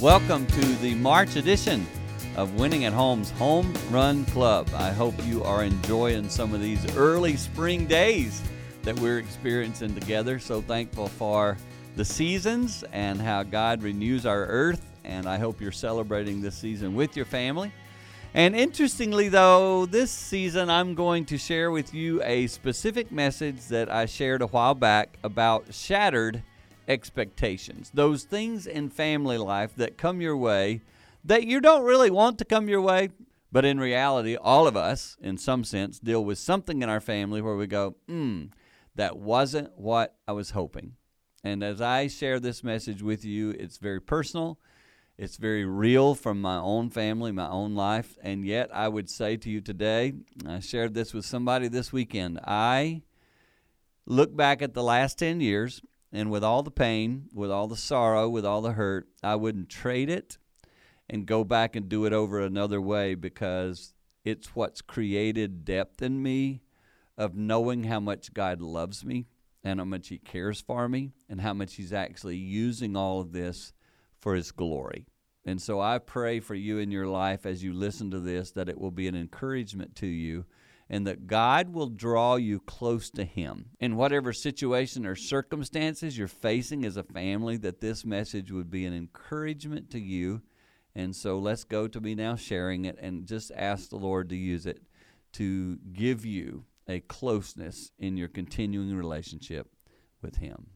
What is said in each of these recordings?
Welcome to the March edition of Winning at Home's Home Run Club. I hope you are enjoying some of these early spring days that we're experiencing together. So thankful for the seasons and how God renews our earth. And I hope you're celebrating this season with your family. And interestingly, though, this season I'm going to share with you a specific message that I shared a while back about shattered expectations. Those things in family life that come your way that you don't really want to come your way, but in reality, all of us, in some sense, deal with something in our family where we go, hmm, that wasn't what I was hoping. And as I share this message with you, it's very personal. It's very real from my own family, my own life. And yet, I would say to you today, I shared this with somebody this weekend. I look back at the last 10 years and with all the pain, with all the sorrow, with all the hurt, I wouldn't trade it and go back and do it over another way because it's what's created depth in me of knowing how much God loves me and how much He cares for me and how much He's actually using all of this for His glory. And so I pray for you in your life as you listen to this that it will be an encouragement to you and that God will draw you close to Him. In whatever situation or circumstances you're facing as a family, that this message would be an encouragement to you. And so let's go to me now sharing it and just ask the Lord to use it to give you a closeness in your continuing relationship with Him.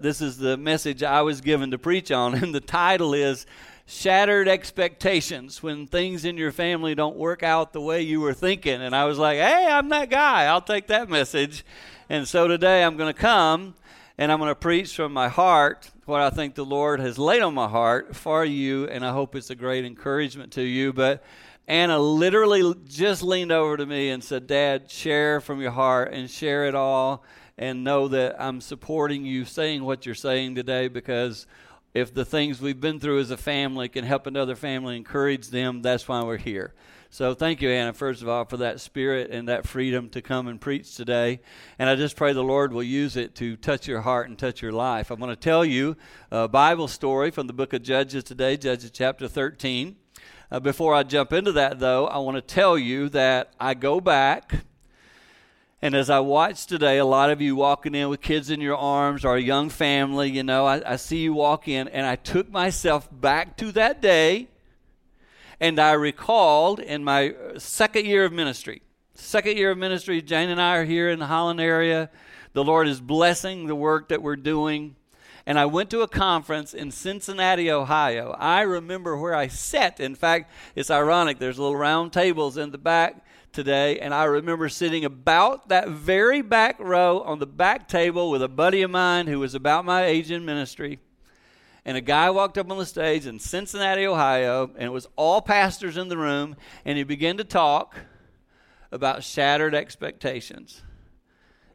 This is the message I was given to preach on, and the title is shattered expectations when things in your family don't work out the way you were thinking. And I was like, hey, I'm that guy. I'll take that message. And so today I'm going to come and I'm going to preach from my heart what I think the Lord has laid on my heart for you. And I hope it's a great encouragement to you. But Anna literally just leaned over to me and said, Dad, share from your heart and share it all. And know that I'm supporting you saying what you're saying today because if the things we've been through as a family can help another family encourage them, that's why we're here. So thank you, Anna, first of all, for that spirit and that freedom to come and preach today. And I just pray the Lord will use it to touch your heart and touch your life. I'm going to tell you a Bible story from the book of Judges today, Judges chapter 13. Uh, before I jump into that, though, I want to tell you that I go back and as I watch today, a lot of you walking in with kids in your arms or a young family, you know, I, I see you walk in, and I took myself back to that day, and I recalled in my uh, second year of ministry, second year of ministry, Jane and I are here in the Holland area. The Lord is blessing the work that we're doing. And I went to a conference in Cincinnati, Ohio. I remember where I sat. In fact, it's ironic. There's little round tables in the back today, and I remember sitting about that very back row on the back table with a buddy of mine who was about my age in ministry. And a guy walked up on the stage in Cincinnati, Ohio, and it was all pastors in the room, and he began to talk about shattered expectations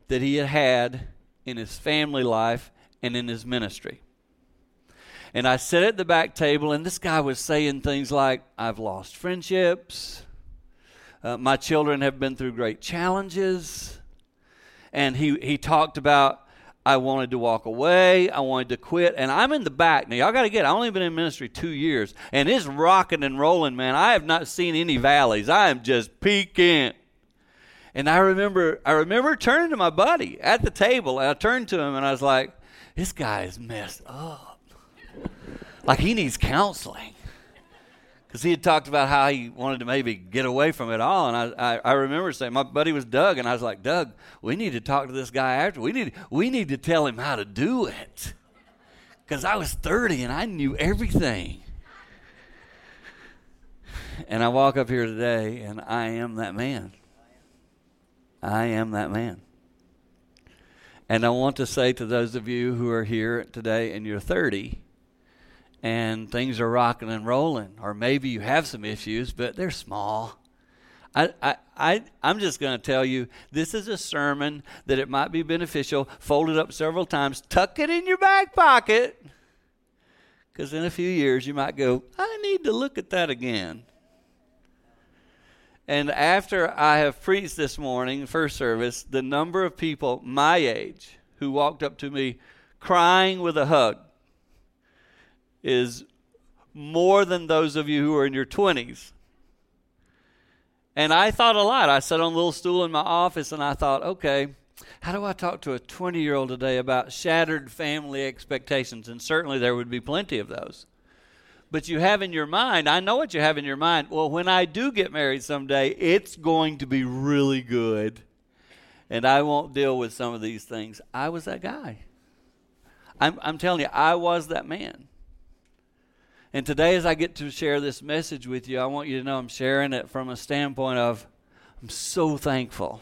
that he had had in his family life and in his ministry. And I sat at the back table, and this guy was saying things like, I've lost friendships. Uh, my children have been through great challenges. And he, he talked about, I wanted to walk away. I wanted to quit. And I'm in the back. Now, y'all got to get, I've only been in ministry two years. And it's rocking and rolling, man. I have not seen any valleys. I am just peaking. And I remember, I remember turning to my buddy at the table. And I turned to him and I was like, this guy is messed up. like he needs counseling because he had talked about how he wanted to maybe get away from it all. And I, I, I, remember saying, my buddy was Doug, and I was like, Doug, we need to talk to this guy after. We need, we need to tell him how to do it. Because I was 30 and I knew everything. And I walk up here today, and I am that man. I am that man. And I want to say to those of you who are here today and you're 30, and things are rocking and rolling, or maybe you have some issues, but they're small. I, I, I, I'm just going to tell you this is a sermon that it might be beneficial. Fold it up several times, tuck it in your back pocket, because in a few years you might go, I need to look at that again. And after I have preached this morning, first service, the number of people my age who walked up to me crying with a hug is more than those of you who are in your 20s. And I thought a lot. I sat on a little stool in my office and I thought, okay, how do I talk to a 20 year old today about shattered family expectations? And certainly there would be plenty of those. But you have in your mind, I know what you have in your mind. Well, when I do get married someday, it's going to be really good. And I won't deal with some of these things. I was that guy. I'm, I'm telling you, I was that man. And today, as I get to share this message with you, I want you to know I'm sharing it from a standpoint of I'm so thankful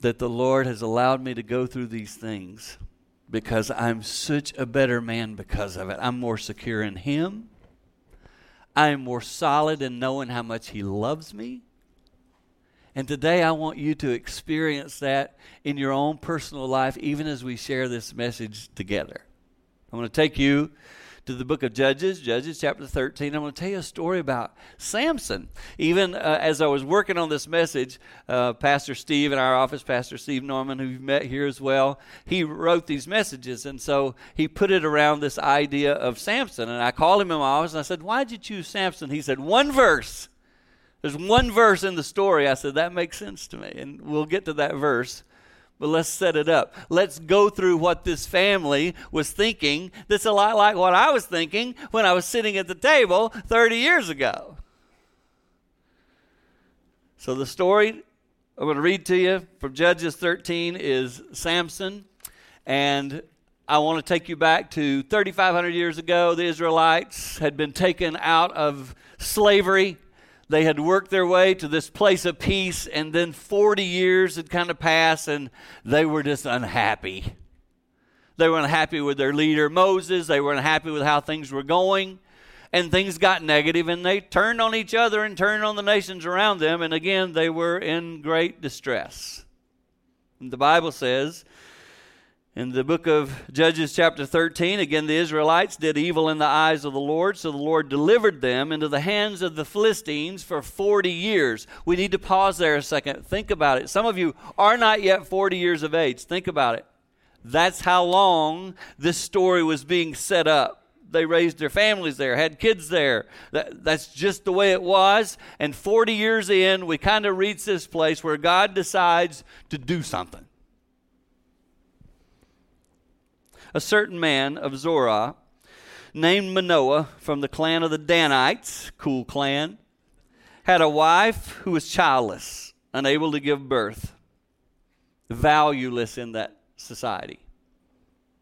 that the Lord has allowed me to go through these things because I'm such a better man because of it. I'm more secure in Him. I am more solid in knowing how much He loves me. And today I want you to experience that in your own personal life, even as we share this message together. I'm going to take you to the book of Judges, Judges chapter 13. I'm going to tell you a story about Samson. Even uh, as I was working on this message, uh, Pastor Steve in our office, Pastor Steve Norman, who you've met here as well, he wrote these messages. And so he put it around this idea of Samson. And I called him in my office and I said, Why did you choose Samson? He said, One verse. There's one verse in the story. I said, That makes sense to me. And we'll get to that verse but let's set it up. Let's go through what this family was thinking. That's a lot like what I was thinking when I was sitting at the table 30 years ago. So, the story I'm going to read to you from Judges 13 is Samson. And I want to take you back to 3,500 years ago. The Israelites had been taken out of slavery they had worked their way to this place of peace, and then 40 years had kind of passed, and they were just unhappy. They were unhappy with their leader, Moses. They were unhappy with how things were going. And things got negative, and they turned on each other and turned on the nations around them. And again, they were in great distress. And the Bible says in the book of Judges, chapter 13, again, the Israelites did evil in the eyes of the Lord, so the Lord delivered them into the hands of the Philistines for 40 years. We need to pause there a second. Think about it. Some of you are not yet 40 years of age. Think about it. That's how long this story was being set up. They raised their families there, had kids there. That, that's just the way it was. And 40 years in, we kind of reach this place where God decides to do something. A certain man of Zorah named Manoah from the clan of the Danites, cool clan, had a wife who was childless, unable to give birth, valueless in that society.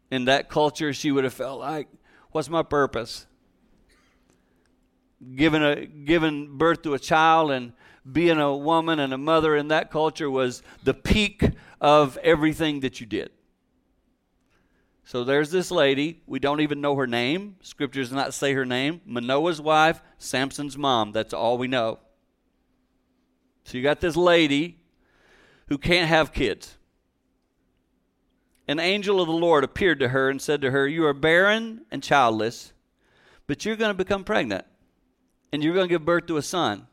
In that culture, she would have felt like, what's my purpose? Given, a, given birth to a child and being a woman and a mother in that culture was the peak of everything that you did. So there's this lady. We don't even know her name. Scripture does not say her name. Manoah's wife, Samson's mom. That's all we know. So you got this lady who can't have kids. An angel of the Lord appeared to her and said to her, You are barren and childless, but you're going to become pregnant, and you're going to give birth to a son.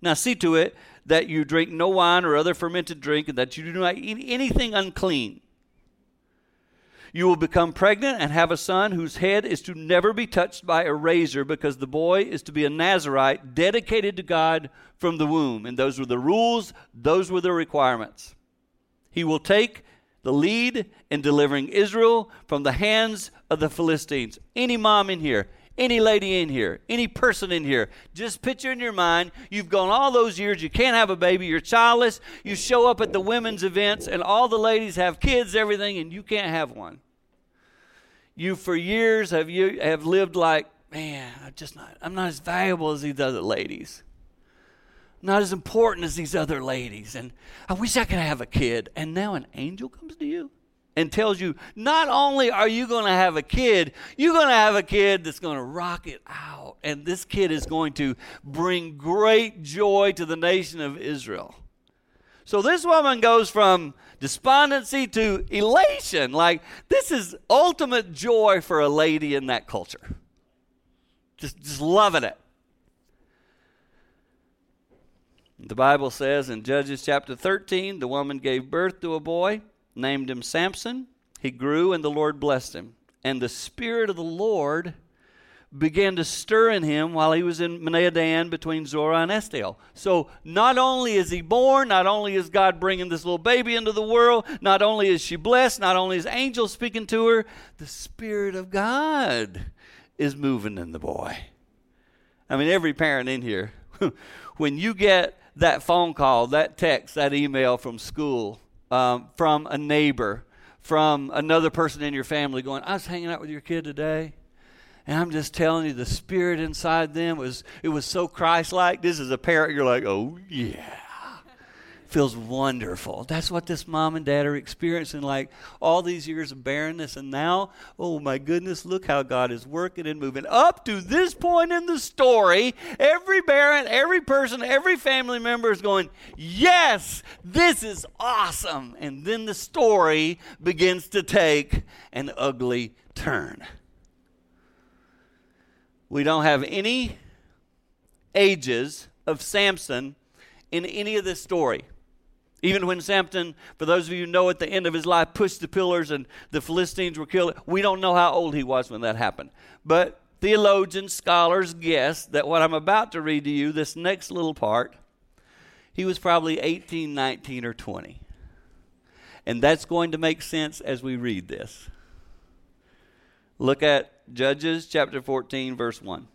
Now see to it that you drink no wine or other fermented drink, and that you do not eat anything unclean you will become pregnant and have a son whose head is to never be touched by a razor because the boy is to be a Nazarite dedicated to God from the womb. And those were the rules, those were the requirements. He will take the lead in delivering Israel from the hands of the Philistines. Any mom in here, any lady in here, any person in here, just picture in your mind you've gone all those years, you can't have a baby, you're childless, you show up at the women's events, and all the ladies have kids, everything, and you can't have one. You for years have you have lived like, man, I'm just not I'm not as valuable as these other ladies. not as important as these other ladies. And I wish I could have a kid. And now an angel comes to you and tells you not only are you going to have a kid, you're going to have a kid that's going to rock it out. And this kid is going to bring great joy to the nation of Israel. So this woman goes from despondency to elation. Like, this is ultimate joy for a lady in that culture. Just, just loving it. The Bible says in Judges chapter 13 the woman gave birth to a boy named him Samson. He grew, and the Lord blessed him. and the Spirit of the Lord began to stir in him while he was in Mahaneh-dan between Zorah and Eshtaol. So not only is he born, not only is God bringing this little baby into the world, not only is she blessed, not only is angels speaking to her, the Spirit of God is moving in the boy. I mean, every parent in here, when you get that phone call, that text, that email from school, um, from a neighbor, from another person in your family going, I was hanging out with your kid today. And I'm just telling you, the spirit inside them was it was so Christ-like. This is a parent, you're like, oh yeah feels wonderful. That's what this mom and dad are experiencing, like all these years of barrenness. And now, oh my goodness, look how God is working and moving. Up to this point in the story, every parent, every person, every family member is going, Yes, this is awesome. And then the story begins to take an ugly turn. We don't have any ages of Samson in any of this story. Even when Samson, for those of you who know at the end of his life, pushed the pillars and the Philistines were killed, we don't know how old he was when that happened. But theologians, scholars guess that what I'm about to read to you, this next little part, he was probably 18, 19, or 20. And that's going to make sense as we read this. Look at Judges chapter 14, verse 1.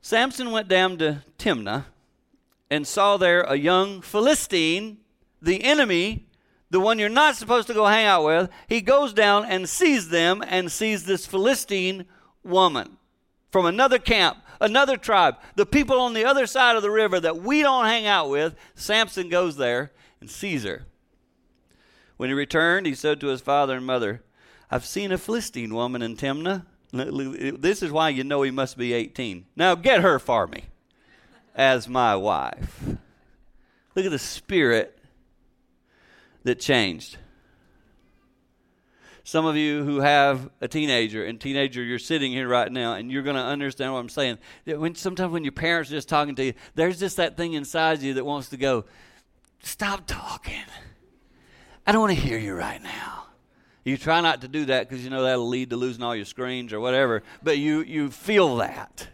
Samson went down to Timnah and saw there a young Philistine, the enemy, the one you're not supposed to go hang out with, he goes down and sees them and sees this Philistine woman from another camp, another tribe, the people on the other side of the river that we don't hang out with. Samson goes there and sees her. When he returned, he said to his father and mother, I've seen a Philistine woman in Timnah. This is why you know he must be 18. Now get her for me as my wife. Look at the spirit that changed. Some of you who have a teenager, and teenager, you're sitting here right now, and you're going to understand what I'm saying. When sometimes when your parents are just talking to you, there's just that thing inside you that wants to go, "Stop talking. I don't want to hear you right now." You try not to do that because you know that'll lead to losing all your screens or whatever, but you you feel that.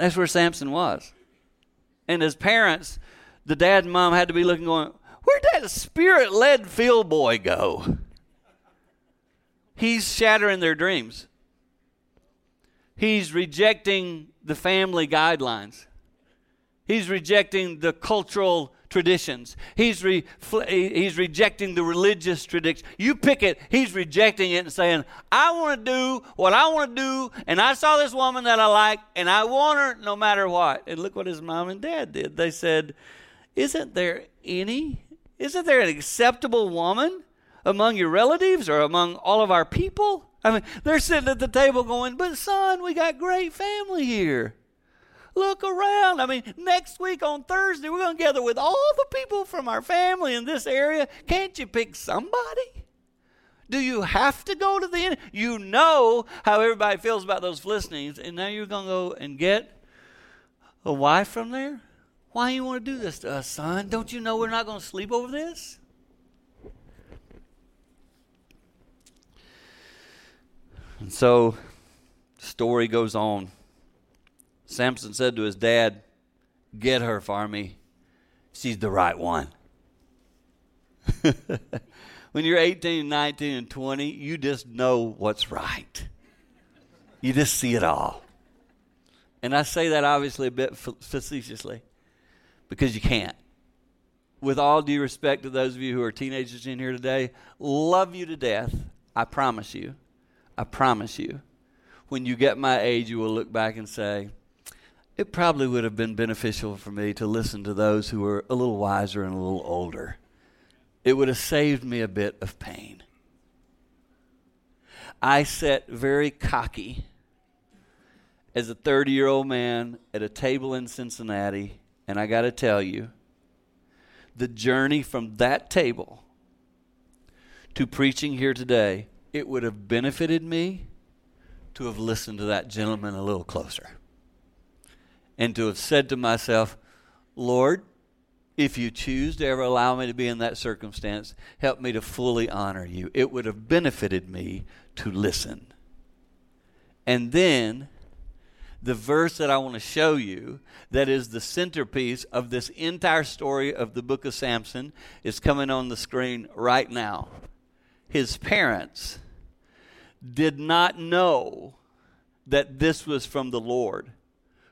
That's where Samson was. And his parents, the dad and mom had to be looking, going, Where'd that spirit led field boy go? He's shattering their dreams. He's rejecting the family guidelines. He's rejecting the cultural traditions. He's, re, he's rejecting the religious tradition. You pick it, he's rejecting it and saying, I want to do what I want to do, and I saw this woman that I like, and I want her no matter what. And look what his mom and dad did. They said, Isn't there any, isn't there an acceptable woman among your relatives or among all of our people? I mean, they're sitting at the table going, But son, we got great family here. Look around. I mean, next week on Thursday, we're going to gather with all the people from our family in this area. Can't you pick somebody? Do you have to go to the end? You know how everybody feels about those Philistines, and now you're going to go and get a wife from there? Why you want to do this to us, son? Don't you know we're not going to sleep over this? And so, story goes on. Samson said to his dad, Get her for me. She's the right one. when you're 18, 19, and 20, you just know what's right. You just see it all. And I say that obviously a bit facetiously because you can't. With all due respect to those of you who are teenagers in here today, love you to death. I promise you. I promise you. When you get my age, you will look back and say, it probably would have been beneficial for me to listen to those who were a little wiser and a little older. It would have saved me a bit of pain. I sat very cocky as a 30 year old man at a table in Cincinnati, and I got to tell you, the journey from that table to preaching here today, it would have benefited me to have listened to that gentleman a little closer and to have said to myself, Lord, if you choose to ever allow me to be in that circumstance, help me to fully honor you. It would have benefited me to listen. And then the verse that I want to show you that is the centerpiece of this entire story of the book of Samson is coming on the screen right now. His parents did not know that this was from the Lord,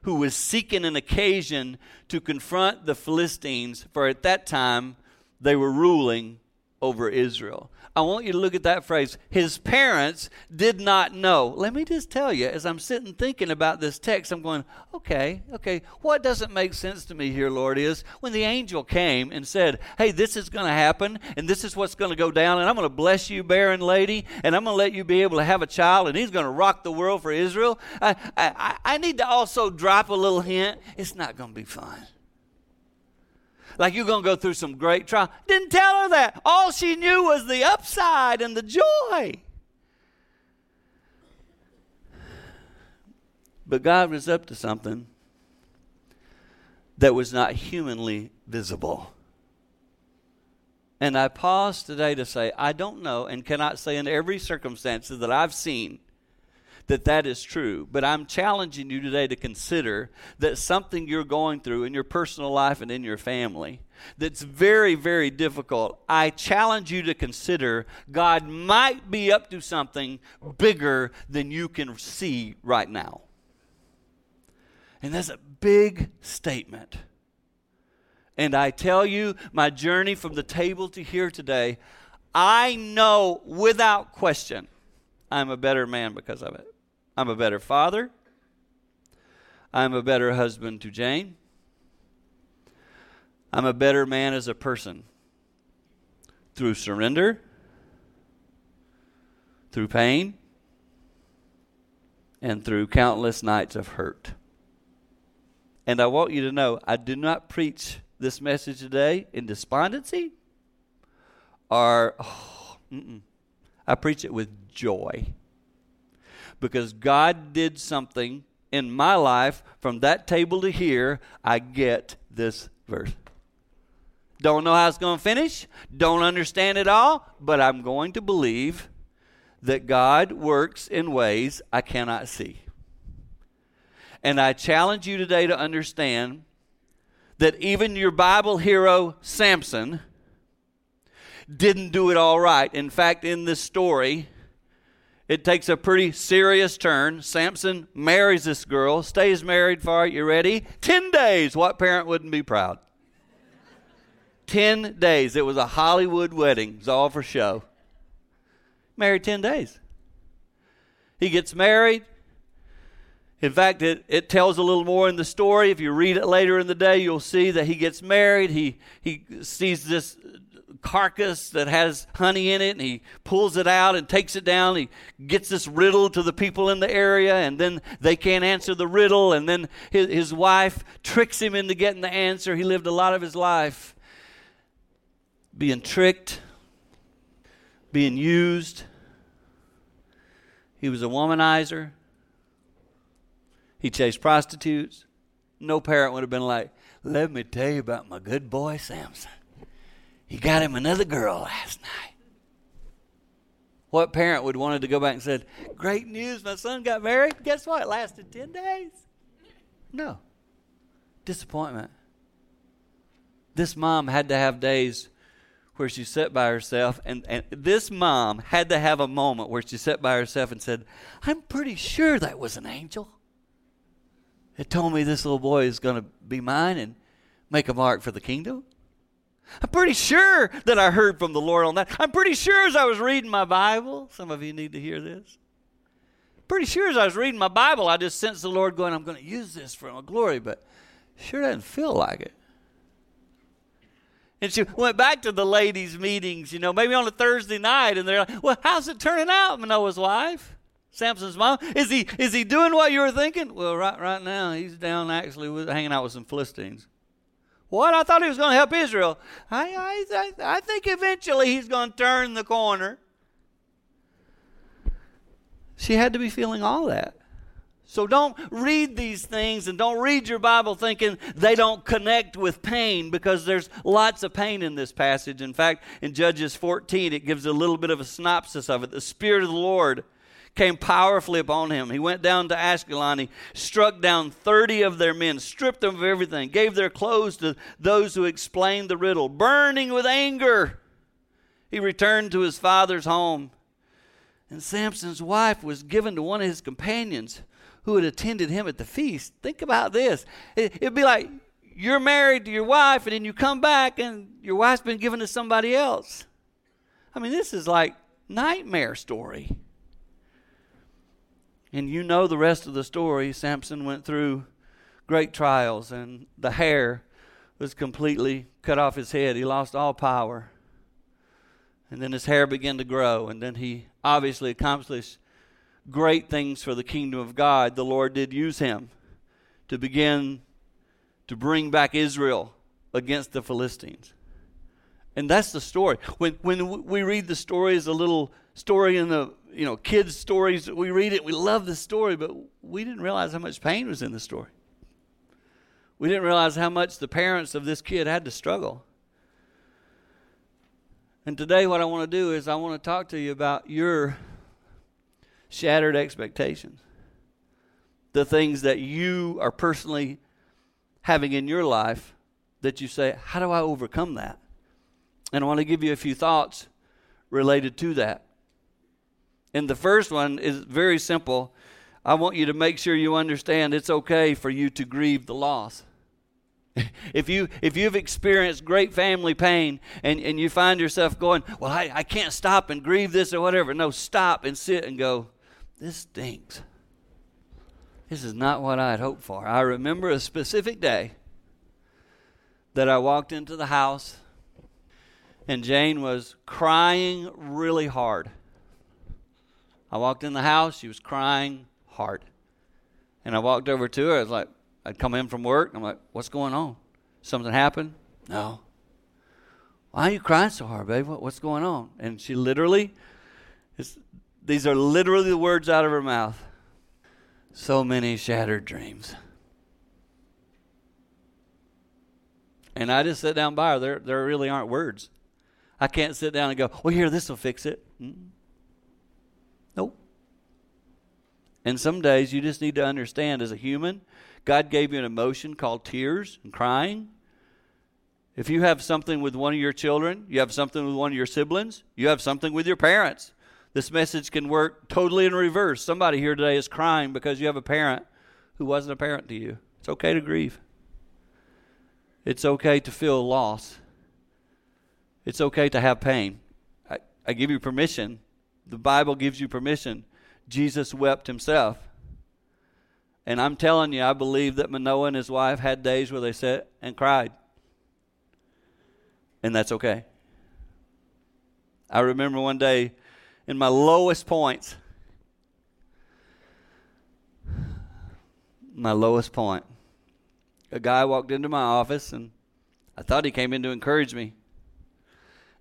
who was seeking an occasion to confront the Philistines, for at that time they were ruling over Israel. I want you to look at that phrase. His parents did not know. Let me just tell you, as I'm sitting thinking about this text, I'm going, okay, okay, what doesn't make sense to me here, Lord, is when the angel came and said, hey, this is going to happen, and this is what's going to go down, and I'm going to bless you, barren lady, and I'm going to let you be able to have a child, and he's going to rock the world for Israel. I, I, I need to also drop a little hint. It's not going to be fun like you're going to go through some great trial. Didn't tell her that. All she knew was the upside and the joy. But God was up to something that was not humanly visible. And I pause today to say, I don't know and cannot say in every circumstance that I've seen that that is true. But I'm challenging you today to consider that something you're going through in your personal life and in your family that's very, very difficult. I challenge you to consider God might be up to something bigger than you can see right now. And that's a big statement. And I tell you, my journey from the table to here today, I know without question I'm a better man because of it. I'm a better father. I'm a better husband to Jane. I'm a better man as a person through surrender, through pain, and through countless nights of hurt. And I want you to know I do not preach this message today in despondency or, oh, I preach it with joy because God did something in my life from that table to here. I get this verse. Don't know how it's going to finish, don't understand it all, but I'm going to believe that God works in ways I cannot see. And I challenge you today to understand that even your Bible hero, Samson, didn't do it all right. In fact, in this story, it takes a pretty serious turn. Samson marries this girl, stays married for, you ready? 10 days. What parent wouldn't be proud? 10 days. It was a Hollywood wedding. It was all for show. Married 10 days. He gets married. In fact, it, it tells a little more in the story. If you read it later in the day, you'll see that he gets married. He, he sees this carcass that has honey in it and he pulls it out and takes it down. He gets this riddle to the people in the area and then they can't answer the riddle. And then his, his wife tricks him into getting the answer. He lived a lot of his life being tricked, being used. He was a womanizer. He chased prostitutes. No parent would have been like, let me tell you about my good boy Samson. He got him another girl last night. What parent would wanted to go back and said, "Great news, my son got married." Guess what? It lasted 10 days. No. Disappointment. This mom had to have days where she sat by herself and, and this mom had to have a moment where she sat by herself and said, "I'm pretty sure that was an angel." It told me this little boy is going to be mine and make a mark for the kingdom. I'm pretty sure that I heard from the Lord on that. I'm pretty sure as I was reading my Bible, some of you need to hear this. Pretty sure as I was reading my Bible, I just sensed the Lord going, I'm going to use this for my glory, but sure doesn't feel like it. And she went back to the ladies' meetings, you know, maybe on a Thursday night, and they're like, Well, how's it turning out, Manoah's wife? Samson's mom. Is he is he doing what you were thinking? Well, right right now he's down actually with, hanging out with some Philistines. What? I thought he was going to help Israel. I, I, I think eventually he's going to turn the corner. She had to be feeling all that. So don't read these things and don't read your Bible thinking they don't connect with pain because there's lots of pain in this passage. In fact, in Judges 14, it gives a little bit of a synopsis of it. The Spirit of the Lord came powerfully upon him. He went down to Ashkelon. He struck down 30 of their men, stripped them of everything, gave their clothes to those who explained the riddle. Burning with anger, he returned to his father's home. And Samson's wife was given to one of his companions who had attended him at the feast. Think about this. It'd be like you're married to your wife, and then you come back, and your wife's been given to somebody else. I mean, this is like nightmare story. And you know the rest of the story. Samson went through great trials, and the hair was completely cut off his head. He lost all power. And then his hair began to grow, and then he obviously accomplished great things for the kingdom of God, the Lord did use him to begin to bring back Israel against the Philistines. And that's the story. When, when we read the story as a little story in the, you know, kids' stories, we read it, we love the story, but we didn't realize how much pain was in the story. We didn't realize how much the parents of this kid had to struggle. And today, what I want to do is I want to talk to you about your shattered expectations. The things that you are personally having in your life that you say, How do I overcome that? And I want to give you a few thoughts related to that. And the first one is very simple. I want you to make sure you understand it's okay for you to grieve the loss. if you if you've experienced great family pain and, and you find yourself going, Well, I, I can't stop and grieve this or whatever. No, stop and sit and go, this stinks. This is not what I had hoped for. I remember a specific day that I walked into the house and Jane was crying really hard. I walked in the house, she was crying hard. And I walked over to her. I was like, I'd come in from work. I'm like, what's going on? Something happened? No. Why are you crying so hard, babe? What, what's going on? And she literally, these are literally the words out of her mouth. So many shattered dreams. And I just sit down by her. There, there really aren't words. I can't sit down and go, well, here, this will fix it. Mm-mm. Nope. And some days you just need to understand as a human, God gave you an emotion called tears and crying. If you have something with one of your children, you have something with one of your siblings, you have something with your parents. This message can work totally in reverse. Somebody here today is crying because you have a parent who wasn't a parent to you. It's okay to grieve. It's okay to feel loss. It's okay to have pain. I, I give you permission. The Bible gives you permission. Jesus wept himself. And I'm telling you, I believe that Manoah and his wife had days where they sat and cried. And that's okay. I remember one day in my lowest points. My lowest point. A guy walked into my office and I thought he came in to encourage me.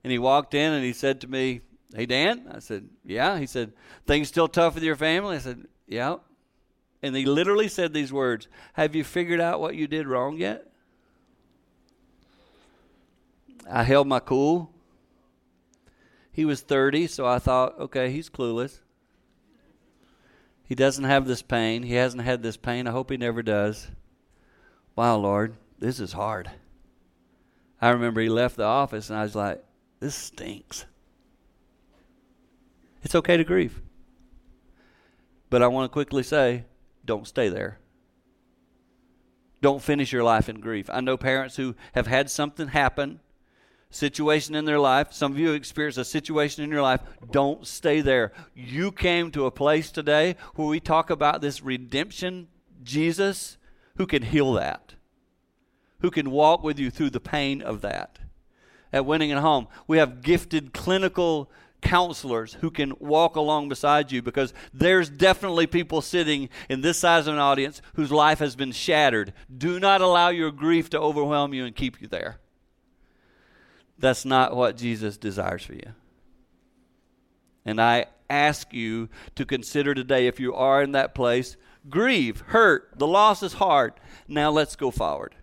And he walked in and he said to me, Hey, Dan? I said, Yeah. He said, Things still tough with your family? I said, Yeah. And he literally said these words Have you figured out what you did wrong yet? I held my cool. He was 30, so I thought, okay, he's clueless. He doesn't have this pain. He hasn't had this pain. I hope he never does. Wow, Lord, this is hard. I remember he left the office and I was like, this stinks. It's okay to grieve. But I want to quickly say, don't stay there. Don't finish your life in grief. I know parents who have had something happen situation in their life. Some of you experienced a situation in your life. Don't stay there. You came to a place today where we talk about this redemption Jesus who can heal that, who can walk with you through the pain of that. At Winning at Home, we have gifted clinical counselors who can walk along beside you because there's definitely people sitting in this size of an audience whose life has been shattered. Do not allow your grief to overwhelm you and keep you there. That's not what Jesus desires for you. And I ask you to consider today if you are in that place, grieve, hurt, the loss is hard. Now let's go forward.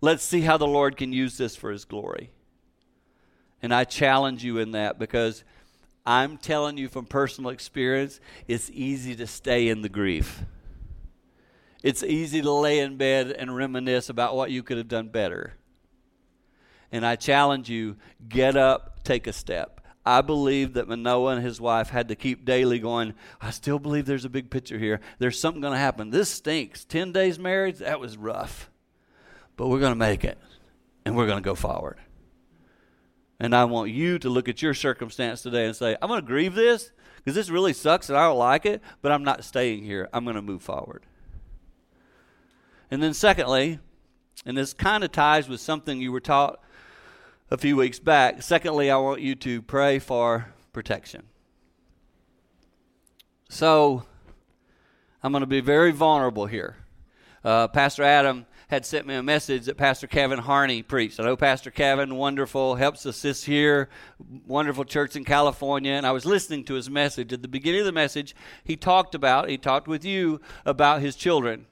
Let's see how the Lord can use this for His glory. And I challenge you in that because I'm telling you from personal experience, it's easy to stay in the grief. It's easy to lay in bed and reminisce about what you could have done better. And I challenge you get up, take a step. I believe that Manoah and his wife had to keep daily going, I still believe there's a big picture here. There's something going to happen. This stinks. 10 days marriage, that was rough. But we're going to make it, and we're going to go forward. And I want you to look at your circumstance today and say, I'm going to grieve this because this really sucks and I don't like it, but I'm not staying here. I'm going to move forward. And then, secondly, and this kind of ties with something you were taught a few weeks back. Secondly, I want you to pray for protection. So, I'm going to be very vulnerable here. Uh, Pastor Adam had sent me a message that Pastor Kevin Harney preached. I know Pastor Kevin, wonderful, helps assist here, wonderful church in California. And I was listening to his message. At the beginning of the message, he talked about, he talked with you about his children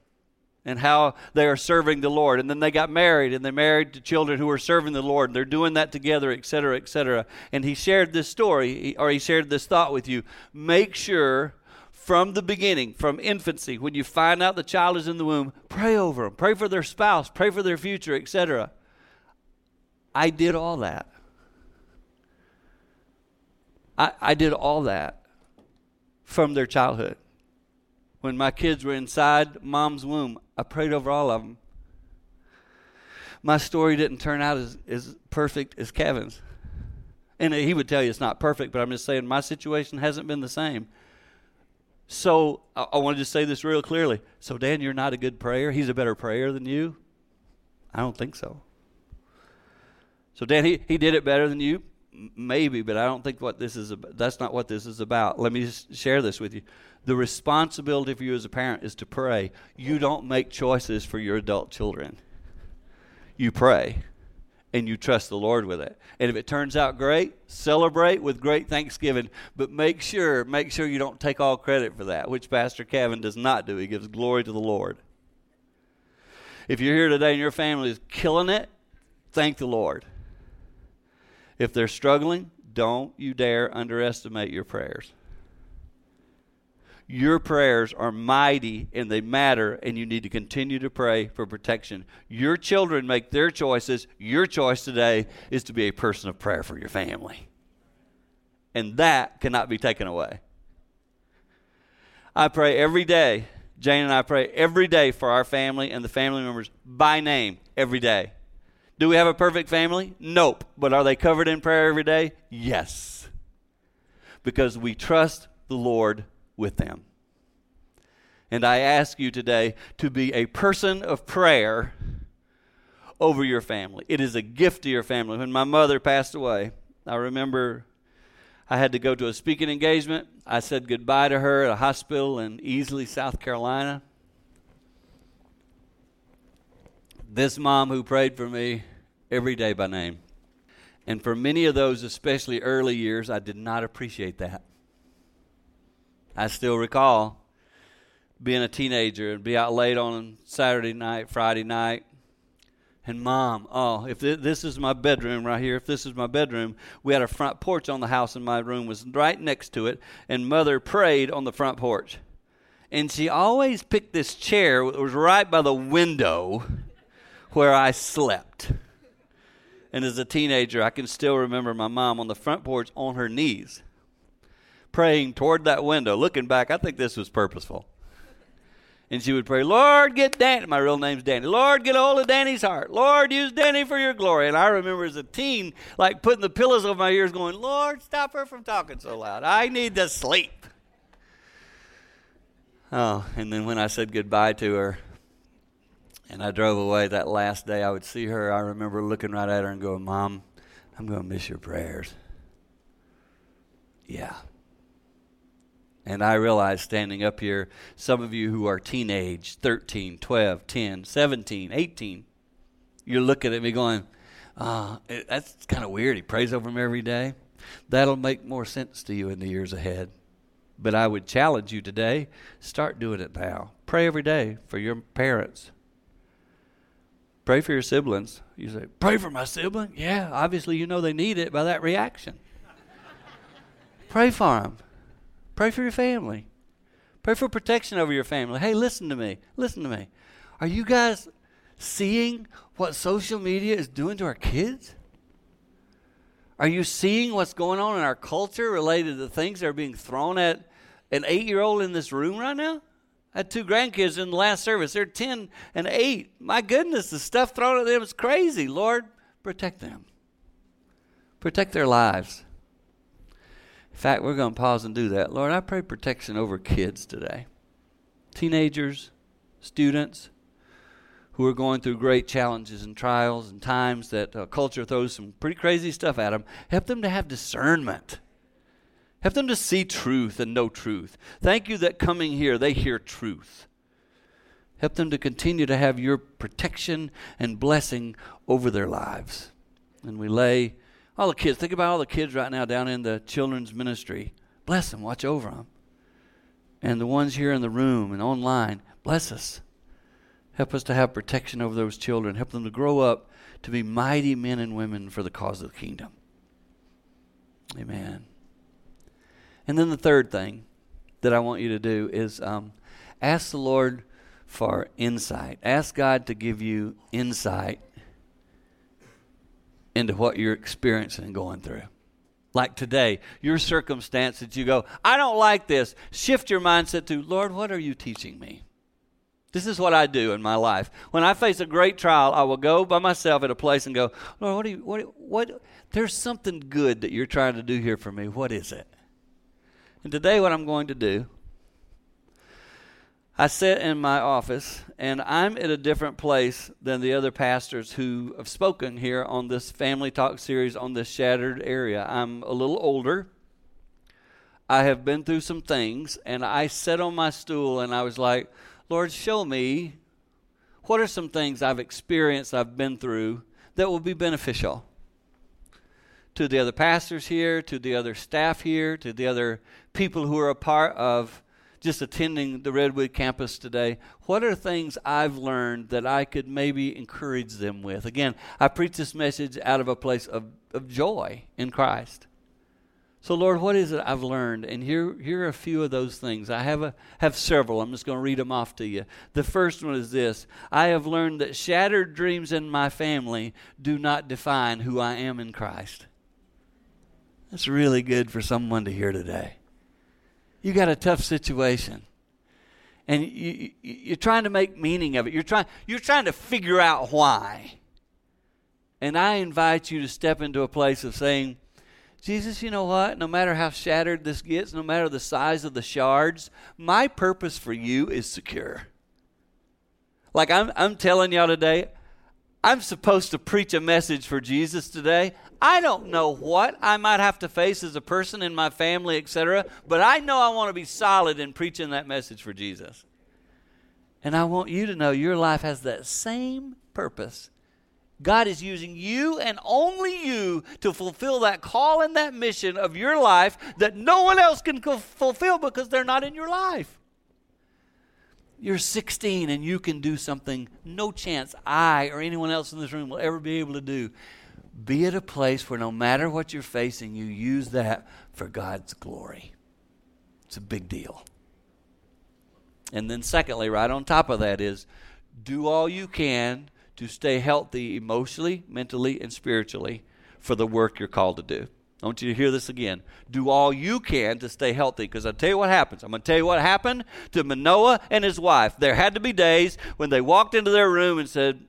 and how they are serving the Lord. And then they got married and they married to children who are serving the Lord. They're doing that together, et cetera, et cetera. And he shared this story or he shared this thought with you. Make sure from the beginning, from infancy, when you find out the child is in the womb, pray over them, pray for their spouse, pray for their future, etc. I did all that. I, I did all that from their childhood. When my kids were inside mom's womb, I prayed over all of them. My story didn't turn out as, as perfect as Kevin's. And he would tell you it's not perfect, but I'm just saying my situation hasn't been the same. So I, I wanted to say this real clearly. So, Dan, you're not a good prayer? He's a better prayer than you? I don't think so. So, Dan, he, he did it better than you? Maybe, but I don't think what this is about. That's not what this is about. Let me just share this with you. The responsibility for you as a parent is to pray. You don't make choices for your adult children. You pray and you trust the Lord with it. And if it turns out great, celebrate with great thanksgiving. But make sure, make sure you don't take all credit for that, which Pastor Kevin does not do. He gives glory to the Lord. If you're here today and your family is killing it, thank the Lord. If they're struggling, don't you dare underestimate your prayers. Your prayers are mighty and they matter, and you need to continue to pray for protection. Your children make their choices. Your choice today is to be a person of prayer for your family. And that cannot be taken away. I pray every day. Jane and I pray every day for our family and the family members by name every day. Do we have a perfect family? Nope. But are they covered in prayer every day? Yes. Because we trust the Lord with them. And I ask you today to be a person of prayer over your family. It is a gift to your family. When my mother passed away, I remember I had to go to a speaking engagement. I said goodbye to her at a hospital in Easley, South Carolina. This mom who prayed for me every day by name. And for many of those, especially early years, I did not appreciate that. I still recall being a teenager and be out late on Saturday night, Friday night. And mom, oh, if this is my bedroom right here, if this is my bedroom, we had a front porch on the house, and my room was right next to it. And mother prayed on the front porch. And she always picked this chair that was right by the window where I slept. And as a teenager, I can still remember my mom on the front porch on her knees praying toward that window. Looking back, I think this was purposeful. And she would pray, Lord, get Danny. My real name's Danny. Lord, get a hold of Danny's heart. Lord, use Danny for your glory. And I remember as a teen, like putting the pillows over my ears, going, Lord, stop her from talking so loud. I need to sleep. Oh, and then when I said goodbye to her and I drove away that last day, I would see her. I remember looking right at her and going, Mom, I'm going to miss your prayers. Yeah. And I realize standing up here, some of you who are teenage, 13, 12, 10, 17, 18, you're looking at me going, oh, that's kind of weird. He prays over me every day. That'll make more sense to you in the years ahead. But I would challenge you today start doing it now. Pray every day for your parents. Pray for your siblings. You say, Pray for my sibling? Yeah, obviously you know they need it by that reaction. Pray for them. Pray for your family. Pray for protection over your family. Hey, listen to me. Listen to me. Are you guys seeing what social media is doing to our kids? Are you seeing what's going on in our culture related to things that are being thrown at an eight year old in this room right now? I had two grandkids in the last service. They're 10 and 8. My goodness, the stuff thrown at them is crazy. Lord, protect them, protect their lives. In fact, we're going to pause and do that. Lord, I pray protection over kids today. Teenagers, students who are going through great challenges and trials and times that uh, culture throws some pretty crazy stuff at them. Help them to have discernment. Help them to see truth and know truth. Thank you that coming here, they hear truth. Help them to continue to have your protection and blessing over their lives. And we lay all the kids, think about all the kids right now down in the children's ministry. Bless them, watch over them. And the ones here in the room and online, bless us. Help us to have protection over those children. Help them to grow up to be mighty men and women for the cause of the kingdom. Amen. And then the third thing that I want you to do is um, ask the Lord for insight. Ask God to give you insight into what you're experiencing and going through. Like today, your circumstance that you go, I don't like this. Shift your mindset to, Lord, what are you teaching me? This is what I do in my life. When I face a great trial, I will go by myself at a place and go, Lord, what do you, what, what, there's something good that you're trying to do here for me. What is it? And today, what I'm going to do I sit in my office and I'm at a different place than the other pastors who have spoken here on this family talk series on this shattered area. I'm a little older. I have been through some things and I sat on my stool and I was like, Lord, show me what are some things I've experienced, I've been through that will be beneficial to the other pastors here, to the other staff here, to the other people who are a part of just attending the Redwood campus today, what are things I've learned that I could maybe encourage them with? Again, I preach this message out of a place of, of joy in Christ. So, Lord, what is it I've learned? And here, here are a few of those things. I have, a, have several. I'm just going to read them off to you. The first one is this I have learned that shattered dreams in my family do not define who I am in Christ. That's really good for someone to hear today you got a tough situation and you, you, are trying to make meaning of it. You're trying, you're trying to figure out why. And I invite you to step into a place of saying, Jesus, you know what? No matter how shattered this gets, no matter the size of the shards, my purpose for you is secure. Like I'm, I'm telling y'all today, I'm supposed to preach a message for Jesus today. I don't know what I might have to face as a person in my family, etc., but I know I want to be solid in preaching that message for Jesus. And I want you to know your life has that same purpose. God is using you and only you to fulfill that call and that mission of your life that no one else can fulfill because they're not in your life. You're 16 and you can do something no chance I or anyone else in this room will ever be able to do. Be at a place where no matter what you're facing, you use that for God's glory. It's a big deal. And then, secondly, right on top of that, is do all you can to stay healthy emotionally, mentally, and spiritually for the work you're called to do. I want you to hear this again. Do all you can to stay healthy because I'll tell you what happens. I'm going to tell you what happened to Manoah and his wife. There had to be days when they walked into their room and said,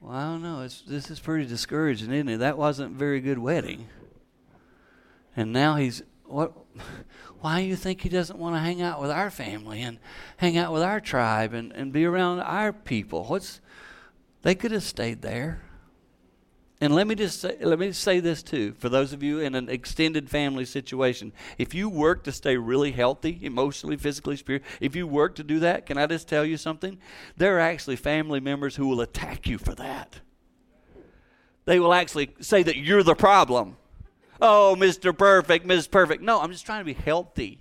Well, I don't know. This is pretty discouraging, isn't it? That wasn't a very good wedding. And now he's, what? Why do you think he doesn't want to hang out with our family and hang out with our tribe and, and be around our people? What's, they could have stayed there. And let me just say, let me say this too for those of you in an extended family situation. If you work to stay really healthy, emotionally, physically, spiritually, if you work to do that, can I just tell you something? There are actually family members who will attack you for that. They will actually say that you're the problem. Oh, Mr. Perfect, Ms. Perfect. No, I'm just trying to be healthy.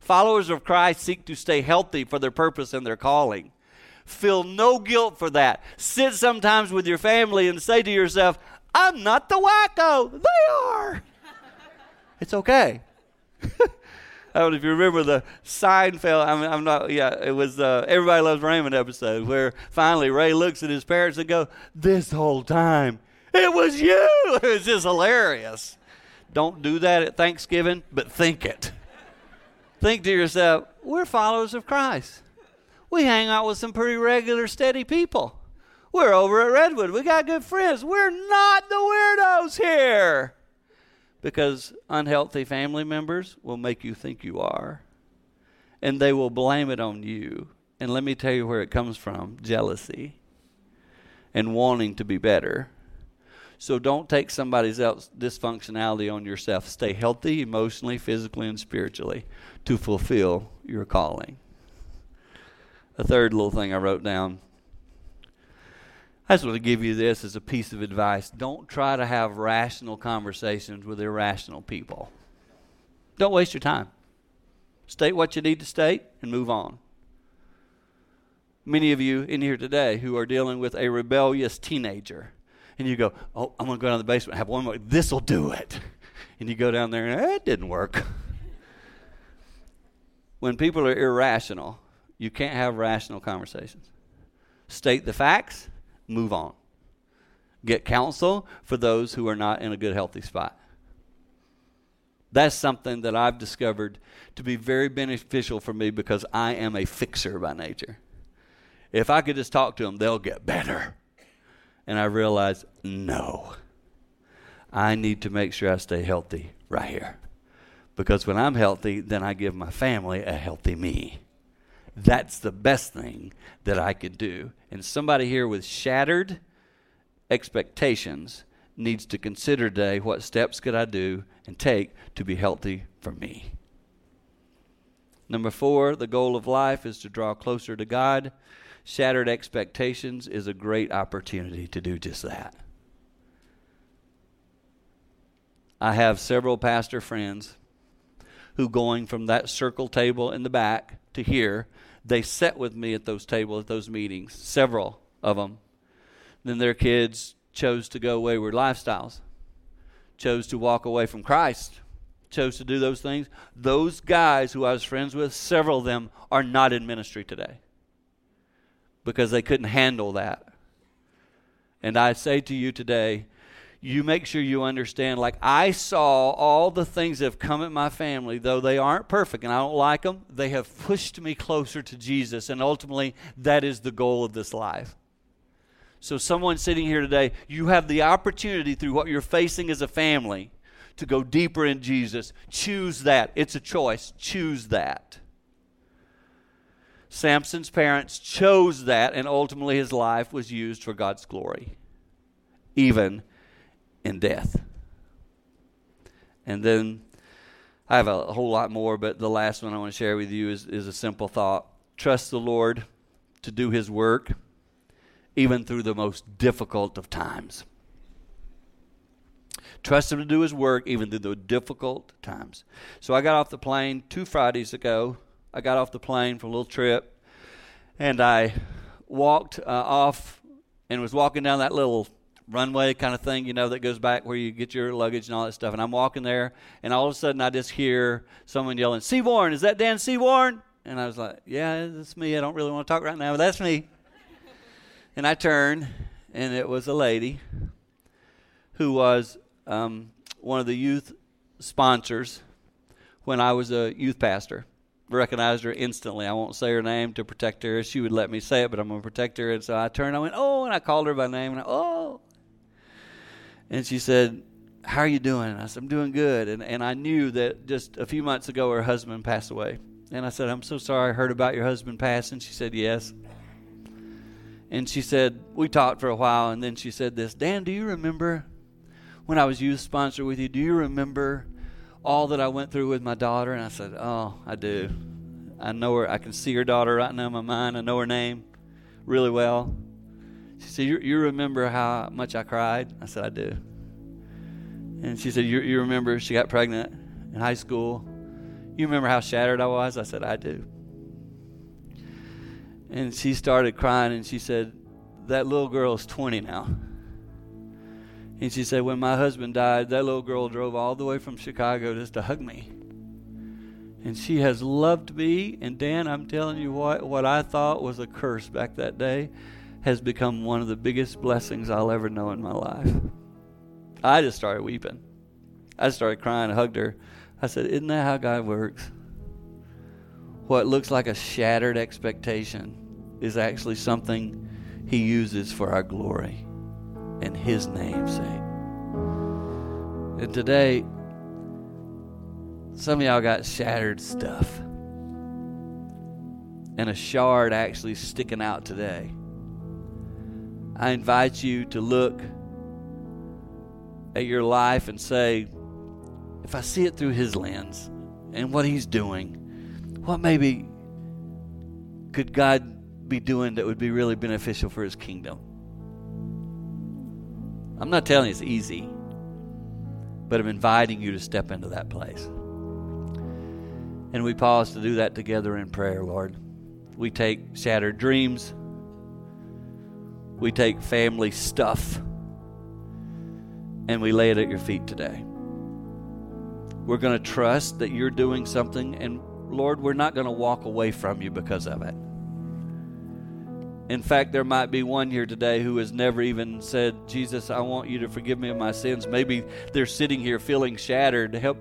Followers of Christ seek to stay healthy for their purpose and their calling. Feel no guilt for that. Sit sometimes with your family and say to yourself, I'm not the wacko. They are. it's okay. I don't know if you remember the Seinfeld. I mean, I'm not. Yeah, it was uh, Everybody Loves Raymond episode where finally Ray looks at his parents and go, "This whole time, it was you." It was just hilarious. Don't do that at Thanksgiving, but think it. think to yourself, we're followers of Christ. We hang out with some pretty regular, steady people. We're over at Redwood. We got good friends. We're not the weirdos here. Because unhealthy family members will make you think you are. And they will blame it on you. And let me tell you where it comes from jealousy and wanting to be better. So don't take somebody's else dysfunctionality on yourself. Stay healthy emotionally, physically, and spiritually to fulfill your calling. A third little thing I wrote down. I just want to give you this as a piece of advice. Don't try to have rational conversations with irrational people. Don't waste your time. State what you need to state and move on. Many of you in here today who are dealing with a rebellious teenager and you go, oh, I'm going to go down to the basement have one more. This will do it. And you go down there and eh, it didn't work. when people are irrational, you can't have rational conversations. State the facts, move on. Get counsel for those who are not in a good, healthy spot. That's something that I've discovered to be very beneficial for me because I am a fixer by nature. If I could just talk to them, they'll get better. And I realized, no, I need to make sure I stay healthy right here. Because when I'm healthy, then I give my family a healthy me. That's the best thing that I could do. And somebody here with shattered expectations needs to consider today what steps could I do and take to be healthy for me. Number four, the goal of life is to draw closer to God Shattered expectations is a great opportunity to do just that. I have several pastor friends who, going from that circle table in the back to here, they sat with me at those tables, at those meetings, several of them. Then their kids chose to go wayward lifestyles, chose to walk away from Christ, chose to do those things. Those guys who I was friends with, several of them are not in ministry today because they couldn't handle that. And I say to you today, you make sure you understand like I saw all the things that have come at my family, though they aren't perfect and I don't like them, they have pushed me closer to Jesus. And ultimately, that is the goal of this life. So, someone sitting here today, you have the opportunity through what you're facing as a family to go deeper in Jesus. Choose that. It's a choice. Choose that. Samson's parents chose that, and ultimately his life was used for God's glory, even in death. And then I have a whole lot more, but the last one I want to share with you is, is a simple thought. Trust the Lord to do his work, even through the most difficult of times. Trust him to do his work, even through the difficult times. So I got off the plane two Fridays ago I got off the plane for a little trip, and I walked uh, off and was walking down that little runway kind of thing, you know, that goes back where you get your luggage and all that stuff. And I'm walking there, and all of a sudden I just hear someone yelling, Seaborn, is that Dan Seaborn? And I was like, yeah, that's me. I don't really want to talk right now, but that's me. and I turned, and it was a lady who was um, one of the youth sponsors when I was a youth pastor recognized her instantly. I won't say her name to protect her. She would let me say it, but I'm going to protect her. And so I turned, I went, oh, and I called her by name, and I, oh. And she said, how are you doing? And I said, I'm doing good. And, and I knew that just a few months ago her husband passed away. And I said, I'm so sorry I heard about your husband passing. She said, yes. And she said, we talked for a while, and then she said this, Dan, do you remember when I was youth sponsor with you, do you remember all that I went through with my daughter, and I said, "Oh, I do. I know her. I can see her daughter right now in my mind. I know her name really well." She said, "You, you remember how much I cried?" I said, "I do." And she said, "You, you remember she got pregnant in high school. You remember how shattered I was? I said, I do. And she started crying and she said, That little girl is 20 now. And she said, When my husband died, that little girl drove all the way from Chicago just to hug me. And she has loved me. And Dan, I'm telling you what, what I thought was a curse back that day has become one of the biggest blessings I'll ever know in my life. I just started weeping. I started crying. Hugged her. I said, Isn't that how God works? What looks like a shattered expectation is actually something He uses for our glory and His name's sake. And today, some of y'all got shattered stuff. And a shard actually sticking out today. I invite you to look at your life and say, if I see it through His lens and what He's doing, what maybe could God be doing that would be really beneficial for His kingdom? I'm not telling you it's easy, but I'm inviting you to step into that place. And we pause to do that together in prayer, Lord. We take shattered dreams, we take family stuff, and we lay it at your feet today. We're going to trust that you're doing something, and Lord, we're not going to walk away from you because of it. In fact, there might be one here today who has never even said, Jesus, I want you to forgive me of my sins. Maybe they're sitting here feeling shattered. Help,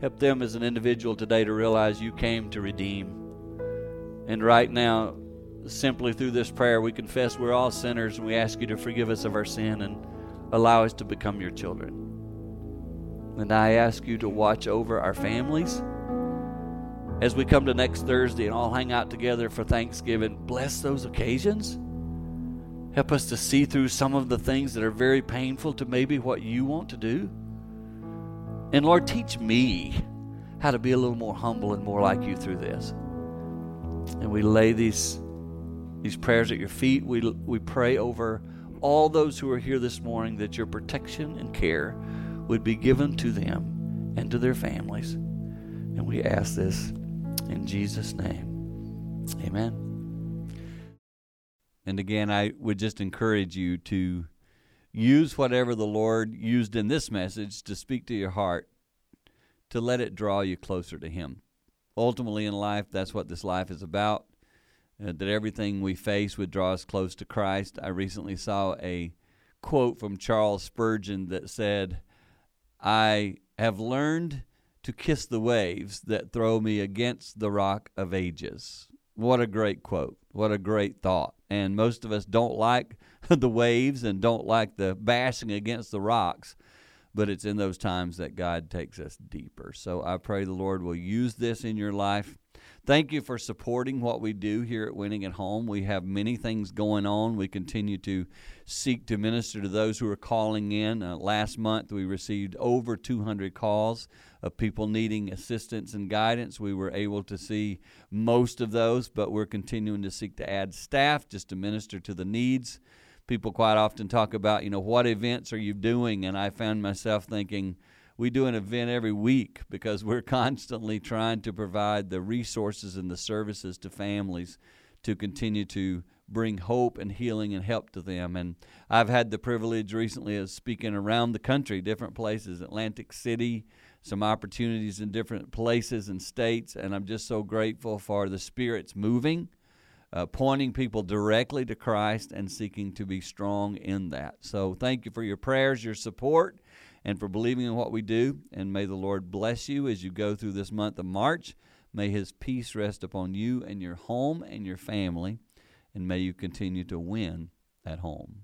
help them as an individual today to realize you came to redeem. And right now, simply through this prayer, we confess we're all sinners and we ask you to forgive us of our sin and allow us to become your children. And I ask you to watch over our families as we come to next Thursday and all hang out together for Thanksgiving, bless those occasions. Help us to see through some of the things that are very painful to maybe what you want to do. And Lord, teach me how to be a little more humble and more like you through this. And we lay these, these prayers at your feet. We, we pray over all those who are here this morning that your protection and care would be given to them and to their families. And we ask this in Jesus' name, amen. And again, I would just encourage you to use whatever the Lord used in this message to speak to your heart, to let it draw you closer to Him. Ultimately, in life, that's what this life is about. Uh, that everything we face would draw us close to Christ. I recently saw a quote from Charles Spurgeon that said, I have learned to kiss the waves that throw me against the rock of ages. What a great quote. What a great thought. And most of us don't like the waves and don't like the bashing against the rocks, but it's in those times that God takes us deeper. So I pray the Lord will use this in your life Thank you for supporting what we do here at Winning at Home. We have many things going on. We continue to seek to minister to those who are calling in. Uh, last month, we received over 200 calls of people needing assistance and guidance. We were able to see most of those, but we're continuing to seek to add staff just to minister to the needs. People quite often talk about, you know, what events are you doing? And I found myself thinking, we do an event every week because we're constantly trying to provide the resources and the services to families to continue to bring hope and healing and help to them. And I've had the privilege recently of speaking around the country, different places, Atlantic City, some opportunities in different places and states. And I'm just so grateful for the Spirit's moving, uh, pointing people directly to Christ and seeking to be strong in that. So thank you for your prayers, your support and for believing in what we do. And may the Lord bless you as you go through this month of March. May His peace rest upon you and your home and your family. And may you continue to win at home.